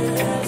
eyes,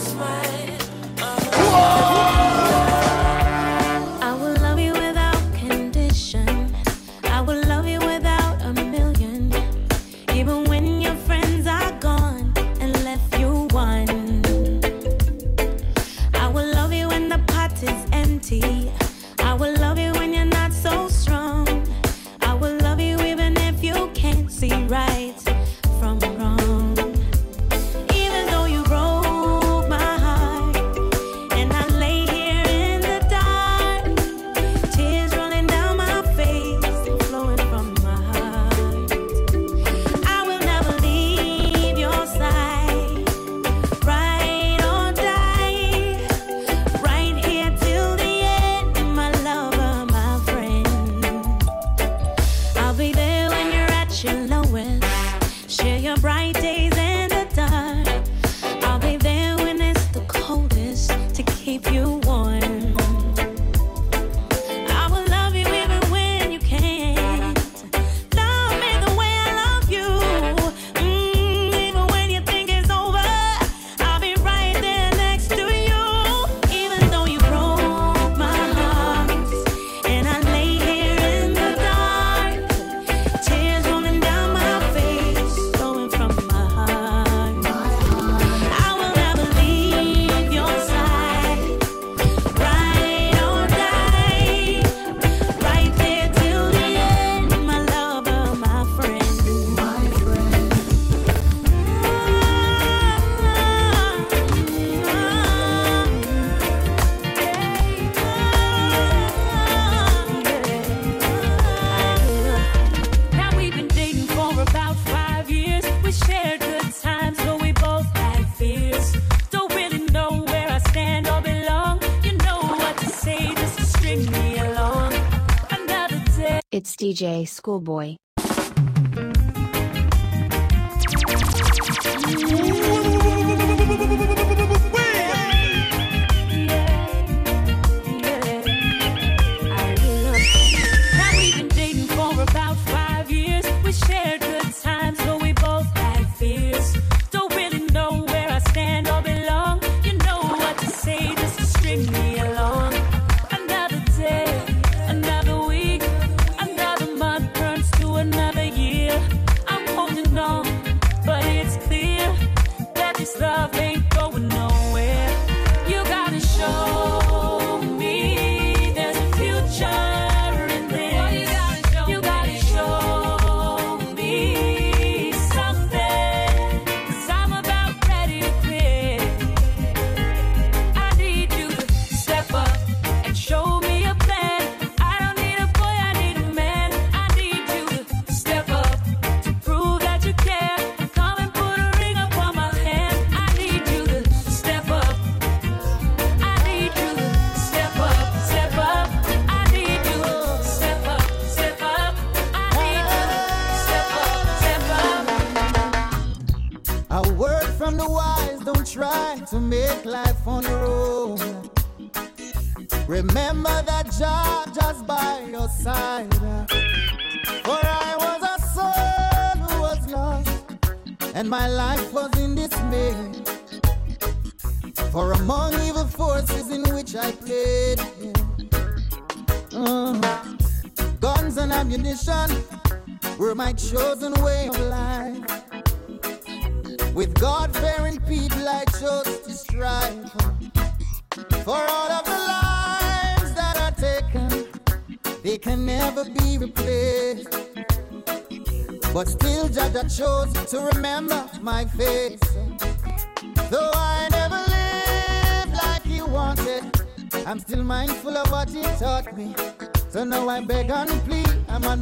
DJ Schoolboy.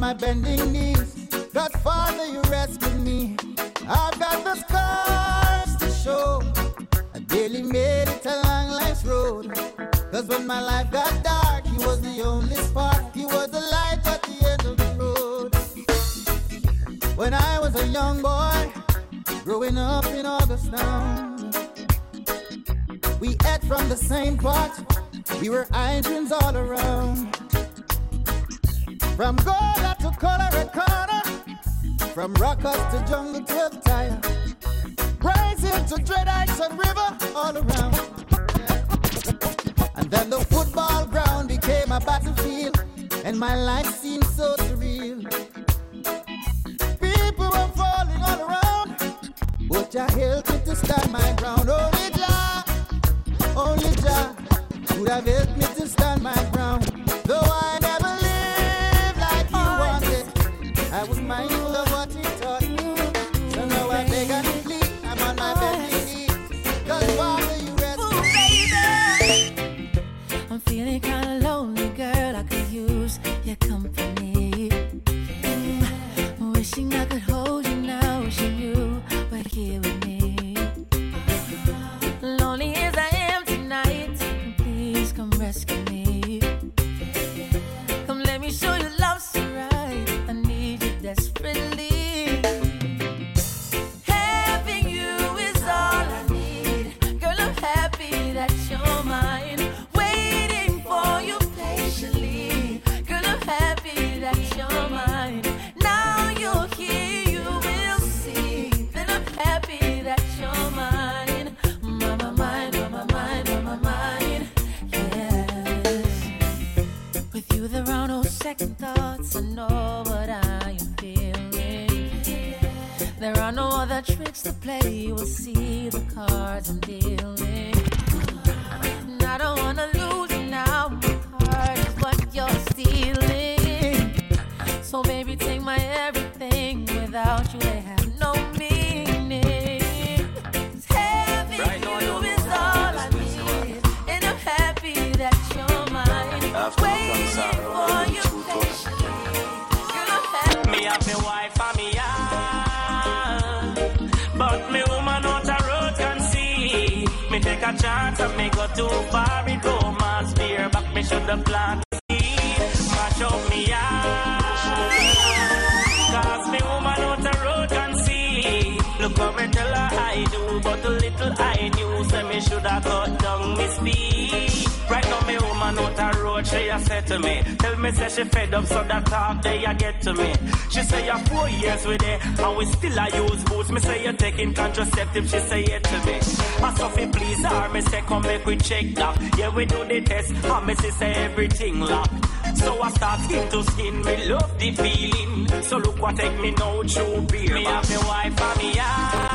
My bending knees. God, Father, you rescued me. I've got the scars to show. I barely made it along life's road. Cause when my life got dark, he was the only spark. He was the light at the end of the road. When I was a young boy, growing up in Augustown, we ate from the same pot. We were hydrants all around. From Gola to Colorado, from Rockers to Jungle to Tire, Rising to Dread and River, all around. And then the football ground became a battlefield, and my life seemed so surreal. People were falling all around, but Jah helped me to stand my ground. Only Jah, only Jah could have helped me to stand my ground. I was mindful to play. You will see the cards I'm dealing. A chance and me go too far. It romance fear back me shoulda plant seed, mash up me yard. Cause me woman out a road can see. Look how me tell her I do, but the little I knew say me shoulda cut down me speed. Out a road, she a say to me, tell me say she fed up, so that talk they a get to me. She say you're four years with it, and we still a use boots. Me say you're taking contraceptive, she say it to me. I Sophie please her, me say come make we check that. Yeah we do the test, and me say everything locked. So I start skin to skin, me love the feeling. So look what take me now, true beer. Me have me wife and me yard.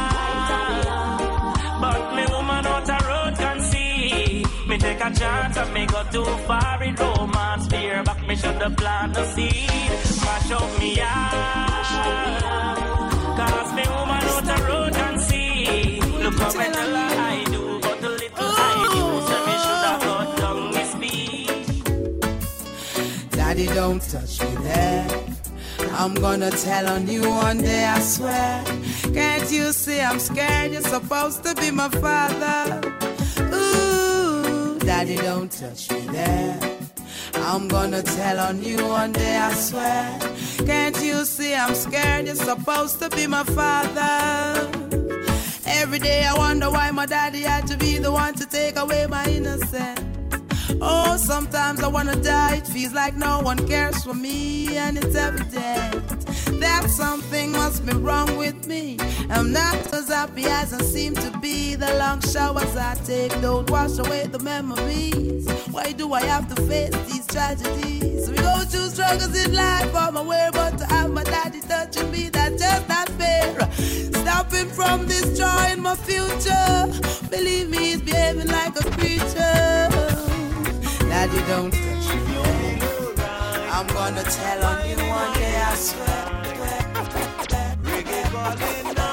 Take a chance and me go too far in romance fear. Back me should have plant the seed. Mash up me yard. Cause me woman out a road can see. Look how me tell her I do. But the little I do. So me should have cut down me speed. Daddy, don't touch me there. I'm gonna tell on you one day, I swear. Can't you see I'm scared? You're supposed to be my father. Daddy, don't touch me there. I'm gonna tell on you one day, I swear. Can't you see I'm scared? You're supposed to be my father. Every day I wonder why my daddy had to be the one to take away my innocence. Oh, sometimes I wanna die. It feels like no one cares for me, and it's evident that something must be wrong with me. I'm not as happy as I seem to be. The long showers I take don't wash away the memories. Why do I have to face these tragedies? We go through struggles in life, I'm aware, but to have my daddy touching me, that's just not fair. Stopping from destroying my future. Believe me, he's behaving like a creature. Daddy, don't touch me. I'm gonna tell on you one day, I swear. Reggae calling now. Reggae.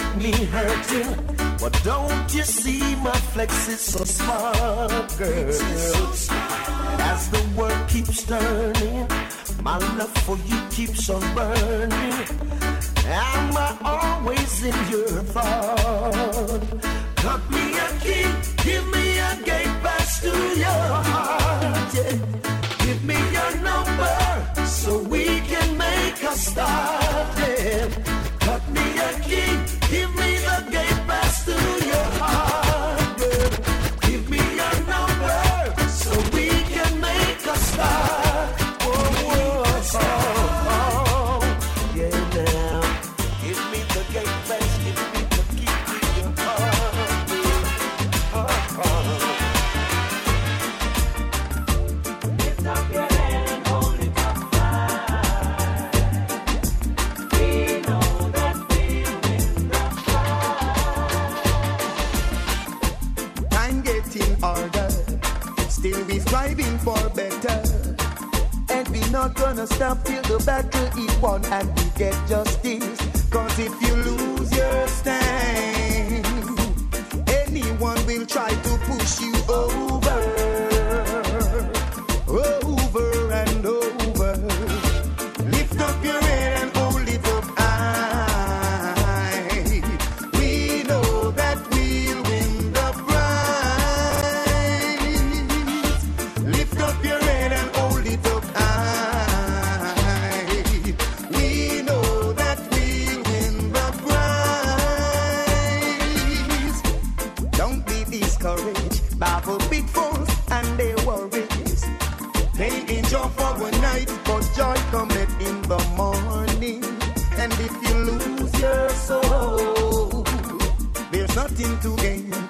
Get me hurting. But don't you see my flex is so smart, girl? As the world keeps turning, my love for you keeps on burning. Am I always in your thought? Cut me a key, give me a gate pass to your heart. Yeah. Give me your number so we can make a start. Yeah. Cut me a key, won and we get justice. Discouraged by the pitfalls and their worries. They endure for one night, but joy cometh in the morning. And if you lose your soul, there's nothing to gain.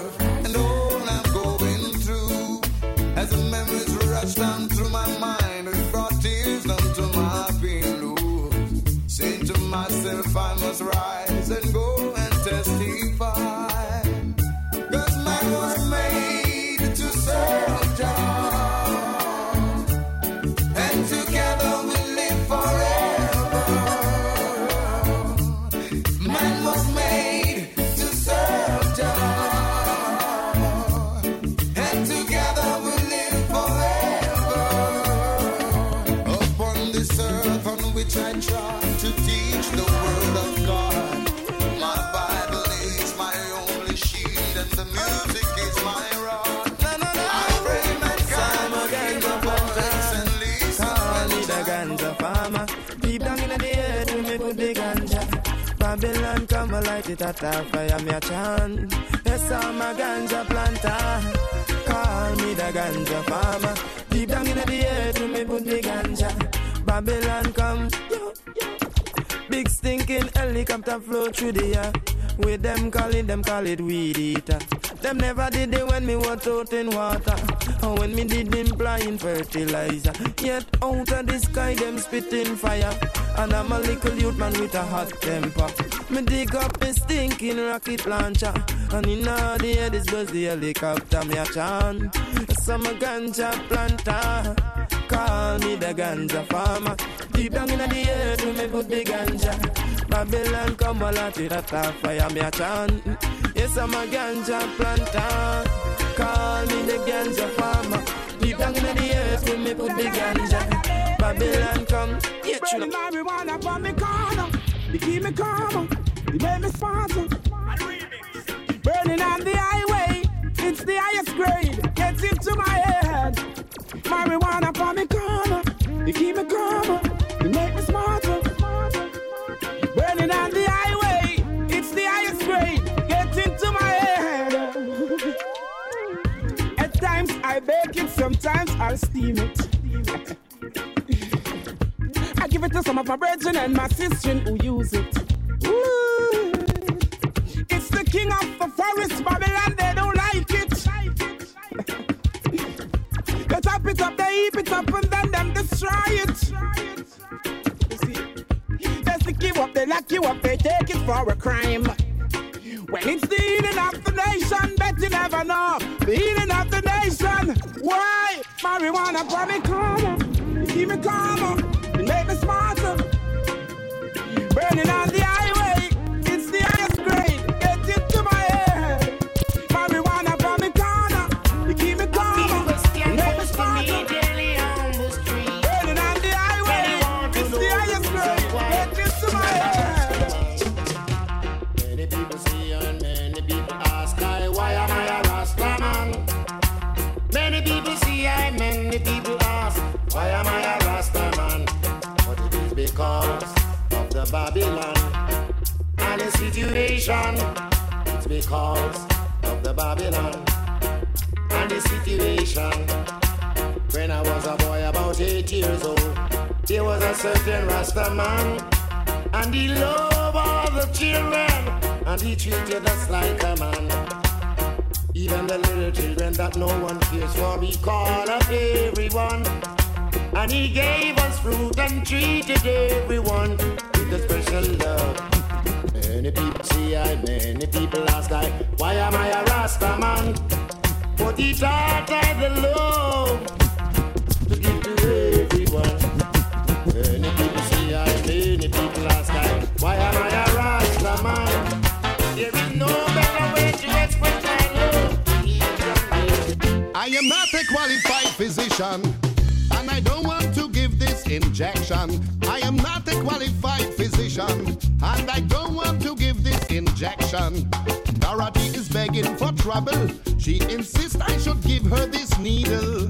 myself, And light it at a fire, me a chant. Yes, I'm a ganja planter. Call me the ganja farmer. Deep down in the earth, me put the ganja. Babylon come. Big stinking helicopter flow through the air. With them calling, them call it weed eater. Them never did it when me was out in water. Or when me did them fertilizer. Yet out of the sky, them spitting fire. And I'm a little youth man with a hot temper. Me dig up a stinking rocket launcher. And in all the air, this was the helicopter, me a chant. Some ganja planter. Call me the ganja farmer. Deep down in the earth, we me put the ganja. Babylon come all at it a fire, me a chant. Yes, I'm a ganja planter. Call me the ganja farmer. Deep down in the earth, we me put the ganja. Babylon come, yeah, true. Burning marijuana from me corner. They keep me calm. They make me sponsor. Burning on the highway. It's the highest grade. Gets into my head. Marijuana from me corner. They keep me calm. They make me smarter. Burning on the highway. It's the highest grade. Get into my head. At times I bake it, sometimes I'll steam it. I give it to some of my brethren and my sister who use it. Ooh. It's the king of the forest, Babylon, they don't they chop it up, they heap it up, and then them destroy it. You see, they stick you up, they lock you up, they take it for a crime. When it's the healing of the nation, bet you never know. The healing of the nation. Why? Marijuana for me calmer. Keep me calmer. It make me smarter. Burning on the highway. Babylon and the situation. It's because of the Babylon and the situation. When I was a boy about eight years old, there was a certain Rasta man and he loved all the children, and he treated us like a man. Even the little children that no one cares for, he called up everyone. And he gave us fruit and treated everyone I Many people ask I why am I a Rasta man? But it's out and the love to give to everyone. Many people say I, many people ask I why am I a Rasta man? There is no better way to express my love. I am not a qualified physician, and I don't want to give this injection. I am not a qualified physician, and I don't want to give this injection. Dorothy is begging for trouble. She insists I should give her this needle.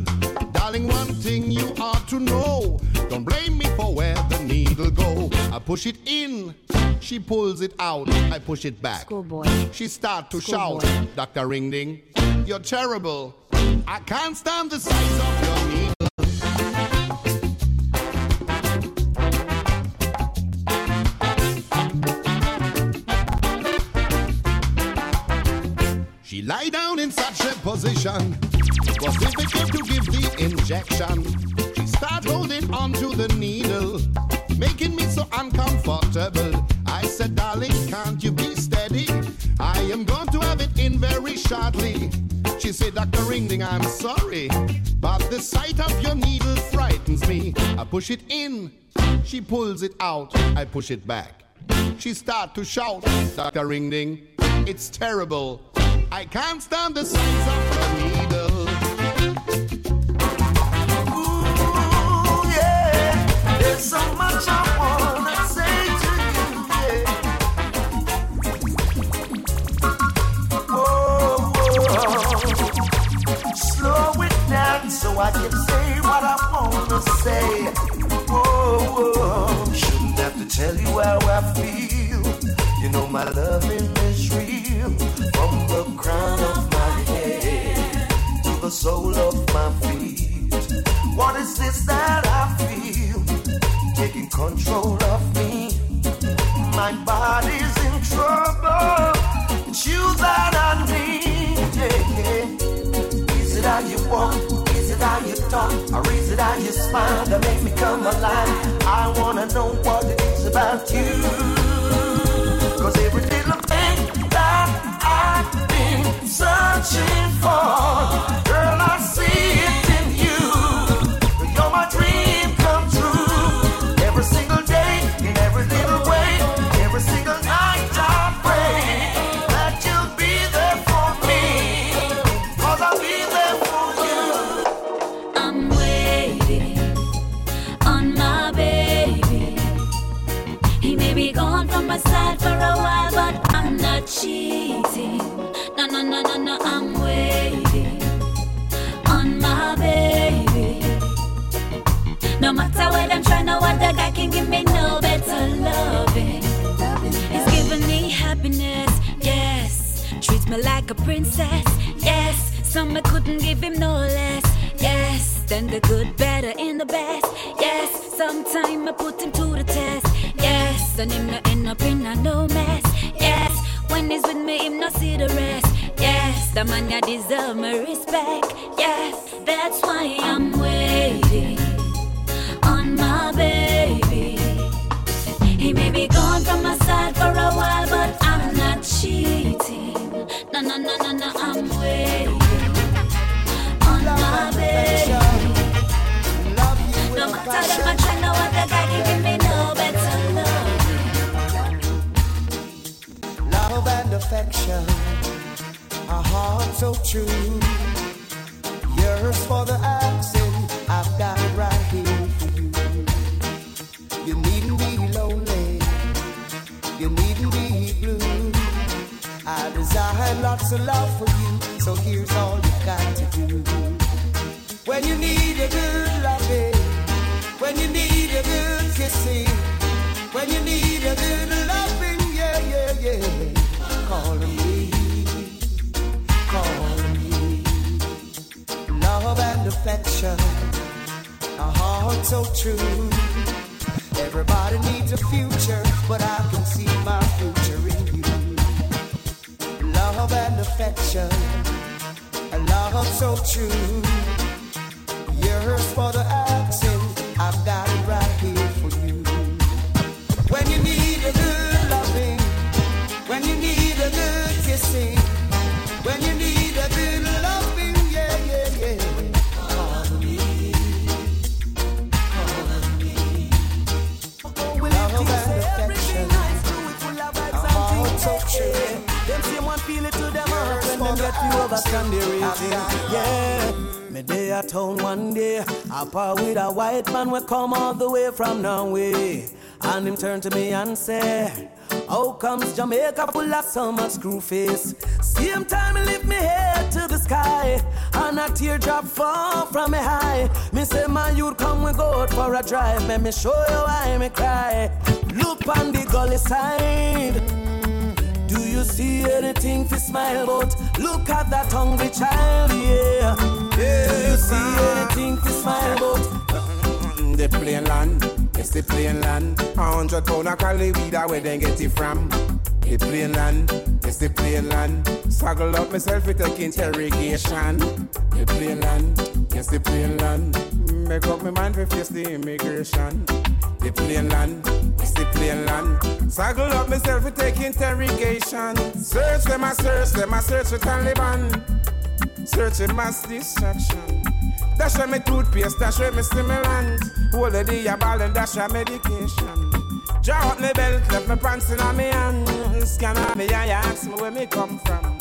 Darling, one thing you ought to know. Don't blame me for where the needle go. I push it in, she pulls it out. I push it back. Schoolboy. She start to Schoolboy. shout, Dr. Ringding, you're terrible. I can't stand the size of your needle. Lie down in such a position. It was difficult to give the injection. She start holding onto the needle, making me so uncomfortable. I said, darling, can't you be steady? I am going to have it in very shortly. She said, Dr. Ringding, I'm sorry, but the sight of your needle frightens me. I push it in, she pulls it out, I push it back. She start to shout, Dr. Ringding, it's terrible. I can't stand the size of the needle. Ooh, yeah. There's so much I wanna say to you, yeah. Whoa, whoa. Slow it down so I can say what I wanna say. Whoa, whoa. Shouldn't have to tell you how I feel. You know my loving is. From the crown of my head to the sole of my feet. What is this that I feel? Taking control of me. My body's in trouble. It's you that I need. Yeah. Is it how you walk? Is it how you talk? Or is it how you smile that make me come alive? I wanna know what it is about you. Cause every searching for, and the good, better in the best, yes. Sometime I put him to the test, yes. And him not end up in a no mess, yes. When he's with me, him not see the rest. The man ya deserve my respect, yes. That's why I'm waiting on my baby. He may be gone from my side for a while, but I'm not cheating. No, no, no, no, no, I'm waiting on my baby. No matter how much I know, other guy can give me no better love. love and affection, a heart so true. Yours for the asking, I've got right here for you. You needn't be lonely, you needn't be blue. I desire lots of love for you, so here's all you got to do. When you need affection, a heart so true. Everybody needs a future, but I can see my future in you. Love and affection, a love so true. Yours for the asking, get you overstand the rating. Yeah, me day at town one day, I par with a white man we come all the way from Norway. And him turn to me and say, How comes Jamaica full of so much screw face? Same time he lift me head to the sky, and a teardrop fall from me high. Me say, my youth, come we go for a drive. Let me show you why me cry. Look on the gully side. You see anything to smile about? Look at that hungry child, yeah. Do you see anything to smile about? Mm, the plain land, it's the plain land. A hundred pound of cali weed, where they get it from. The plain land, it's the plain land. Struggle up myself with interrogation. The plain land, it's the plain land. Make up my mind for face the immigration. The plain land, it's the plain land. Struggle up myself with take interrogation. Search them, I search them, I search for Taliban. Searching mass distraction. Dash me toothpaste, dash me stimulant. Hold the day a ball and dash a medication. Draw up me belt, left me pants in a me hand. Scan up me eye, ask me where me come from.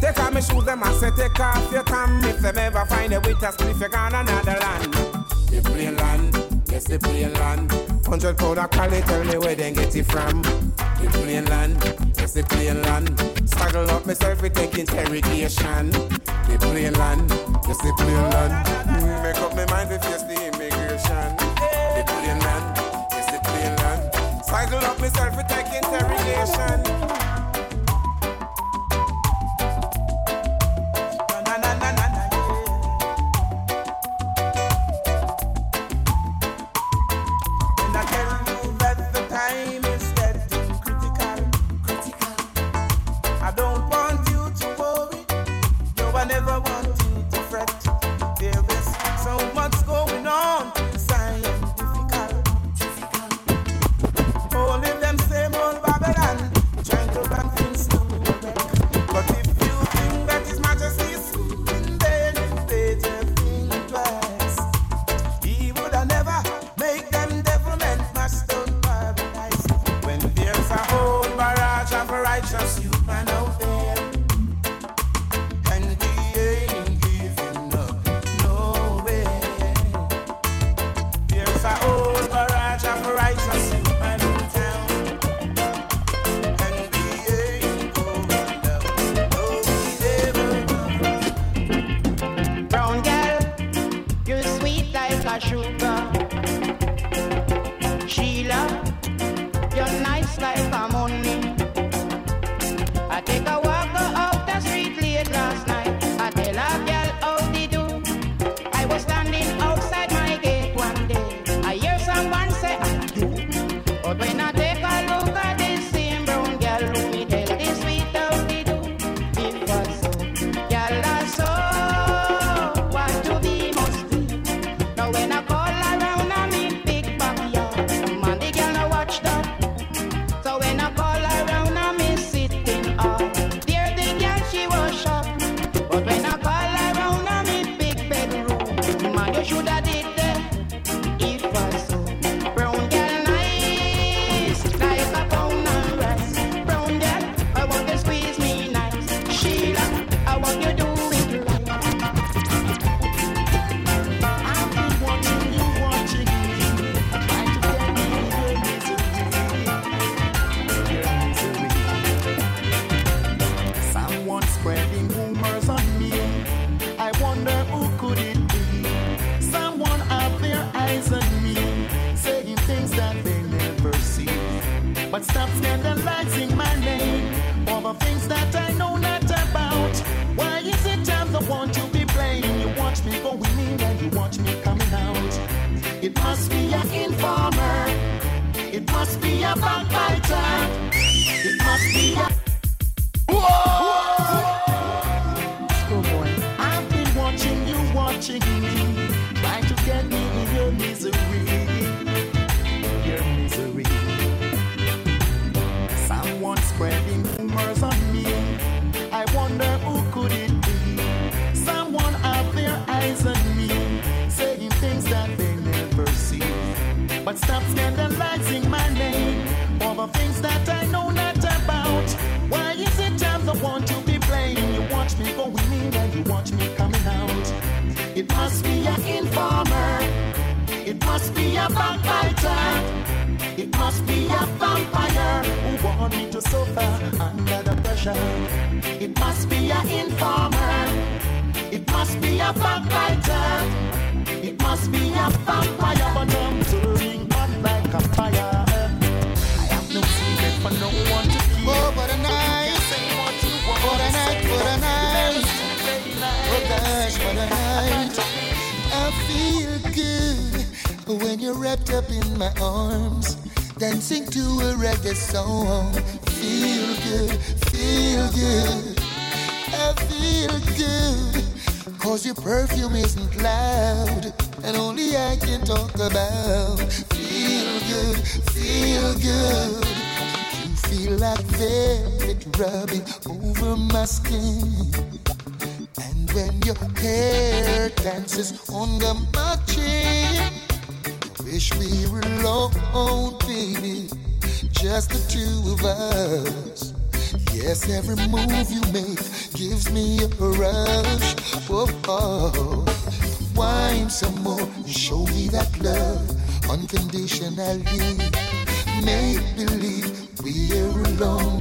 Take off me shoes, them and say take off your tam. If them ever find a with a spliff, you gone another land. The plain land, yes the plain land. Hundred pound of cali, tell me where they get it from. The plain land, yes the plain land. Struggle up myself, we take interrogation. The plain land, yes the plain land. Make up my mind to face the immigration. The plain land, yes the plain land. Struggle up myself, we take interrogation. Good when you're wrapped up in my arms, dancing to a reggae song. Feel good, feel good. I feel good. Cause your perfume isn't loud, and only I can talk about. Feel good, feel good. You feel like velvet rubbing over my skin. When your hair dances on the my chin, wish we were alone, baby, just the two of us. Yes, every move you make gives me a rush. Oh, oh. wine some more show me that love unconditionally. Make believe we're alone,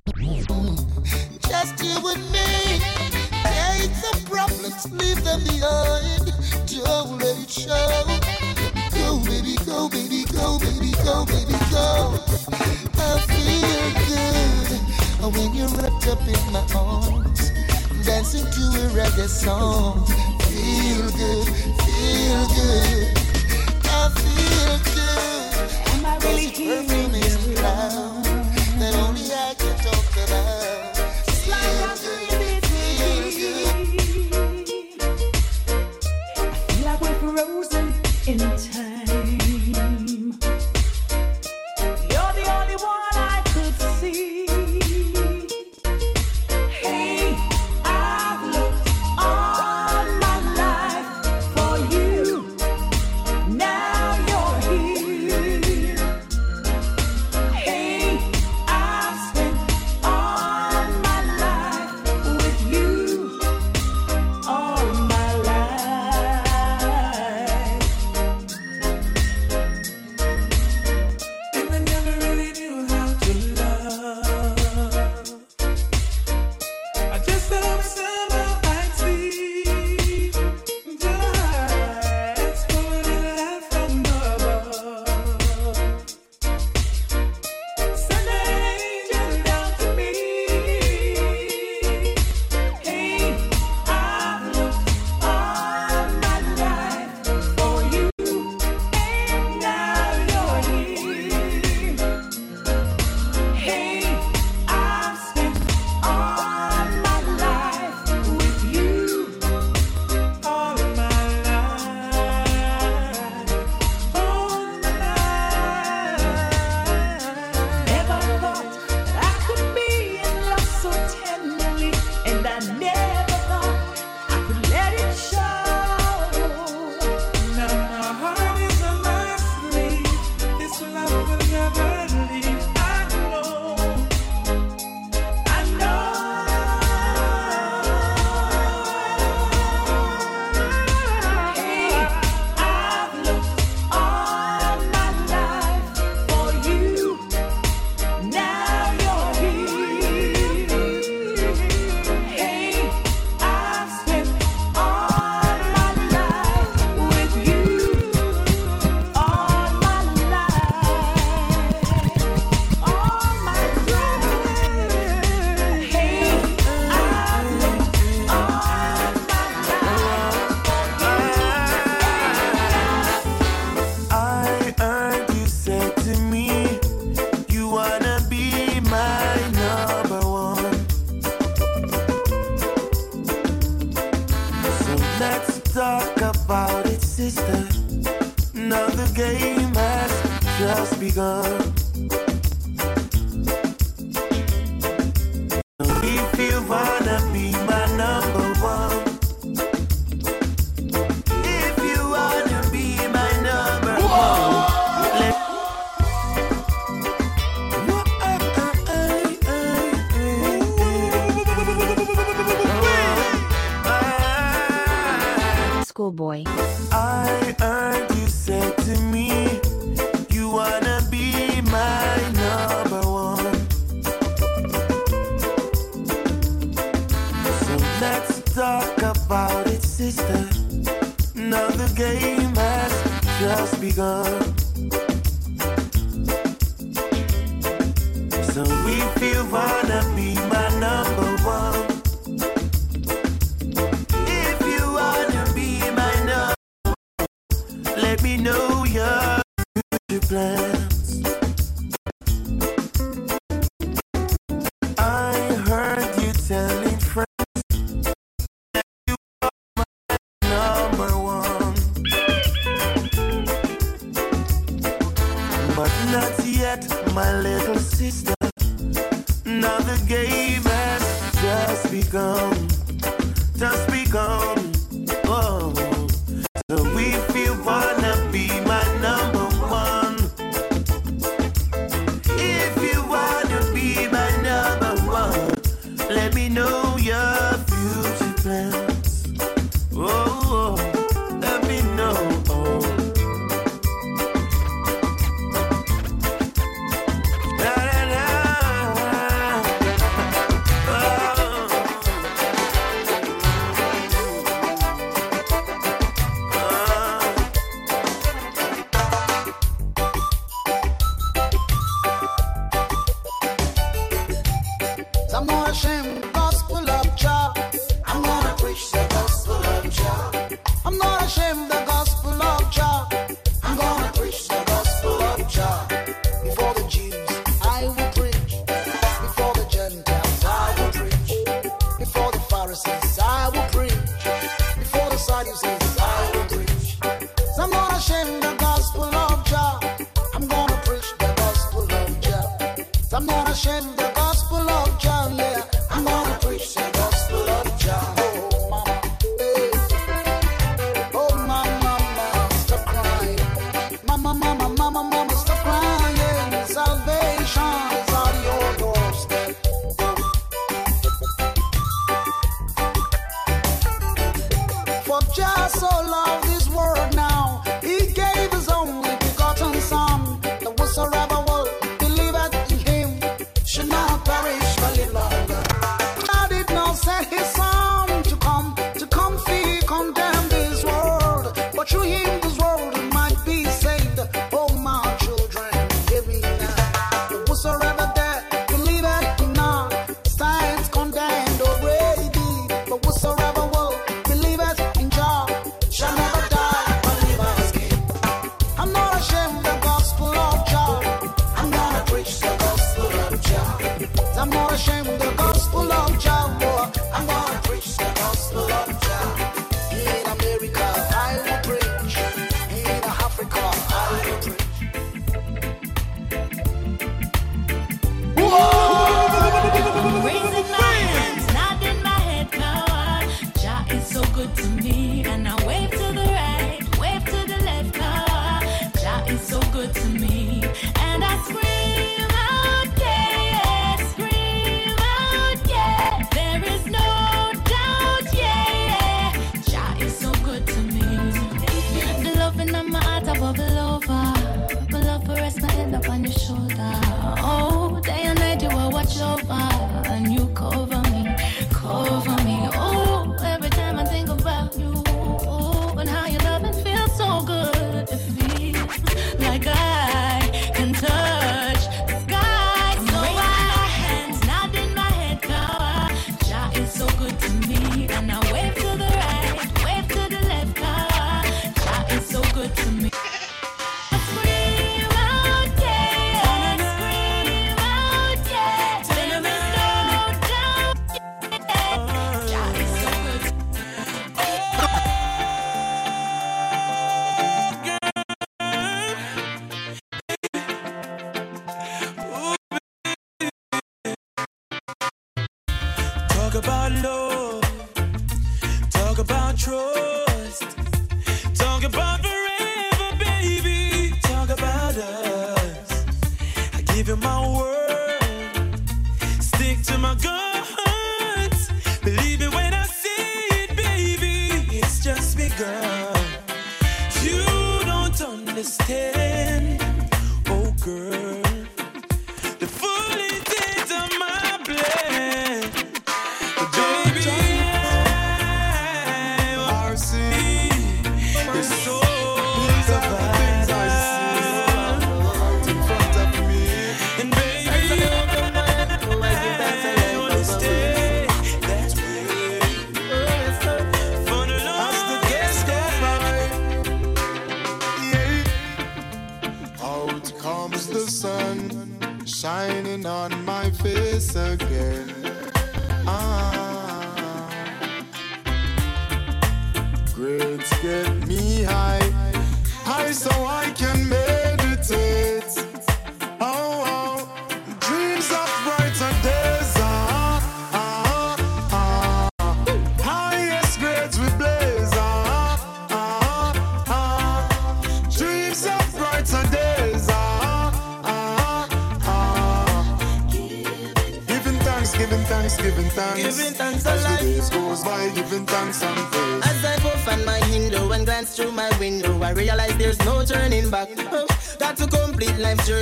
just you and me. Problems, leave them behind. Don't let it show. Go, baby, go, baby, go, baby, go, baby, go. I feel good when you're wrapped up in my arms, dancing to a reggae song. Feel good, feel good. I feel good. Am I really Cause your perfume is loud that only I can talk about. In time. Understand,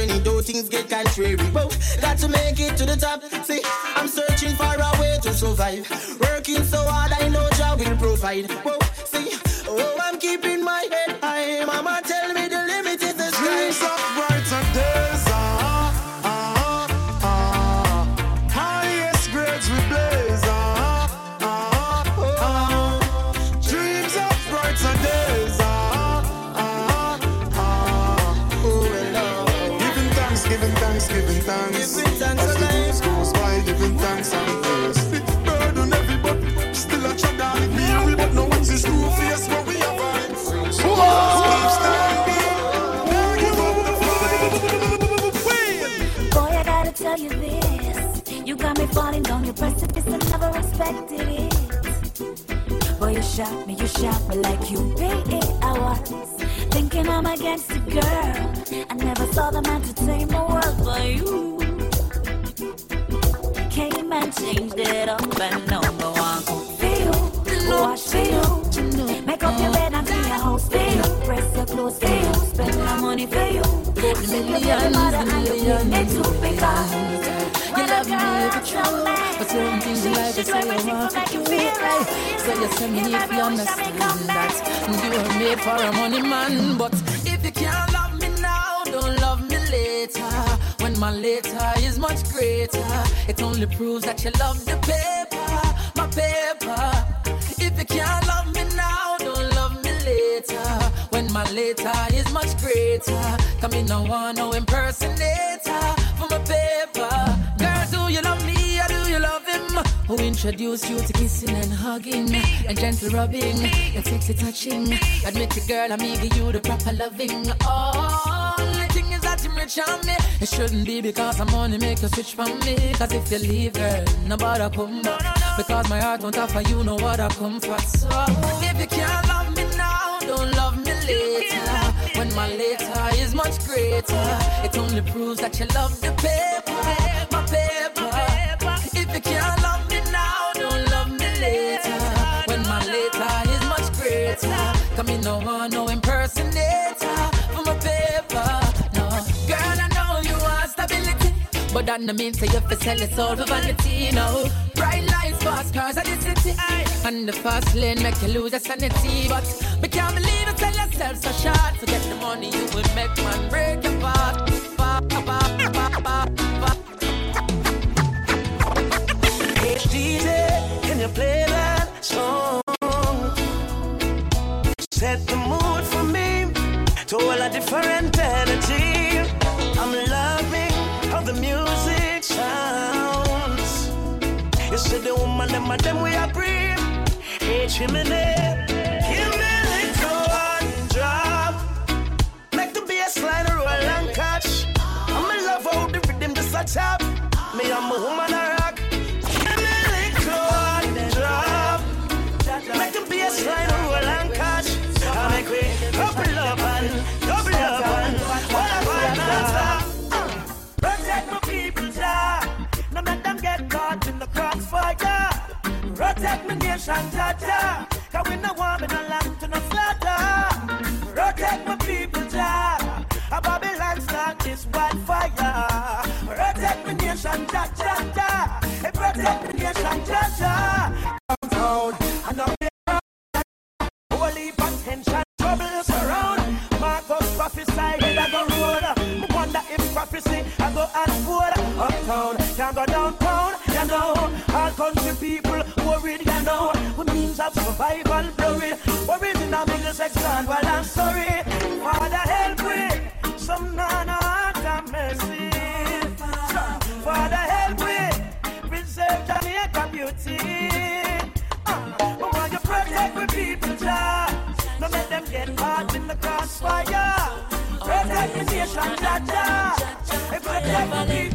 journey, though things get contrary. Oh, got to make it to the top. See, I'm searching for a way to survive. Working so hard, I know Jah will provide. Whoa, see, oh, I'm keeping my head expected it. Boy, you shot me, you shot me like you really I was. Thinking I'm against a girl. I never saw the man to take my world but you. Came and changed it up and now go on. Feel, wash feel. Make up your bed and clean your house feel. Press your clothes feel. Spend my money for you. Millions, the millions, You love me every trouble, but certain things in life is so you want to do right. So you say me need to understand that you were made for a money man, but if you can't love me now, don't love me later. When my later is much greater, it only proves that you love the paper, my paper. If you can't love me now, don't love me later. My later is much greater, come in no one no impersonator for my paper. Girl, do you love me or do you love him? Who introduced you to kissing and hugging and gentle rubbing and sexy touching? Admit it, girl, I'm eager you the proper loving. Oh, only thing is that you rich on me. It shouldn't be because I'm money make you switch from me. Cause if you leave, girl, nobody come back. Because my heart won't offer you no other comfort. So if you can't love me later. When my later is much greater, it only proves that you love the paper, my paper. If you can't love me now, don't love me later. When my later is much greater, come in no one, no impersonator for my paper. No, girl, I know you want stability. But that no mean say you fi sell your soul for vanity, no Bright lights, fast cars at the city And the fast lane make you lose your sanity But we can't believe it, short To the money you will make man break your heart DJ, can you play that song? Set the mood for me to all a different energy. I'm loving how the music sounds. You see the woman, them them we are breathe. Hey, chimney, want me no land to no slaughter. Protect my people, Jah. A Babylon start this wildfire. Protect my nation, Jah Jah Jah. Protect my nation, Jah Jah. sex well, I'm sorry. Father, help me. Some nana heart have mercy. Father, help me. Preserve Jamaica beauty. Uh, I you protect the people, Jah. Don't let them get caught in the crossfire. Protect the nation, Jah, Jah. Protect the people.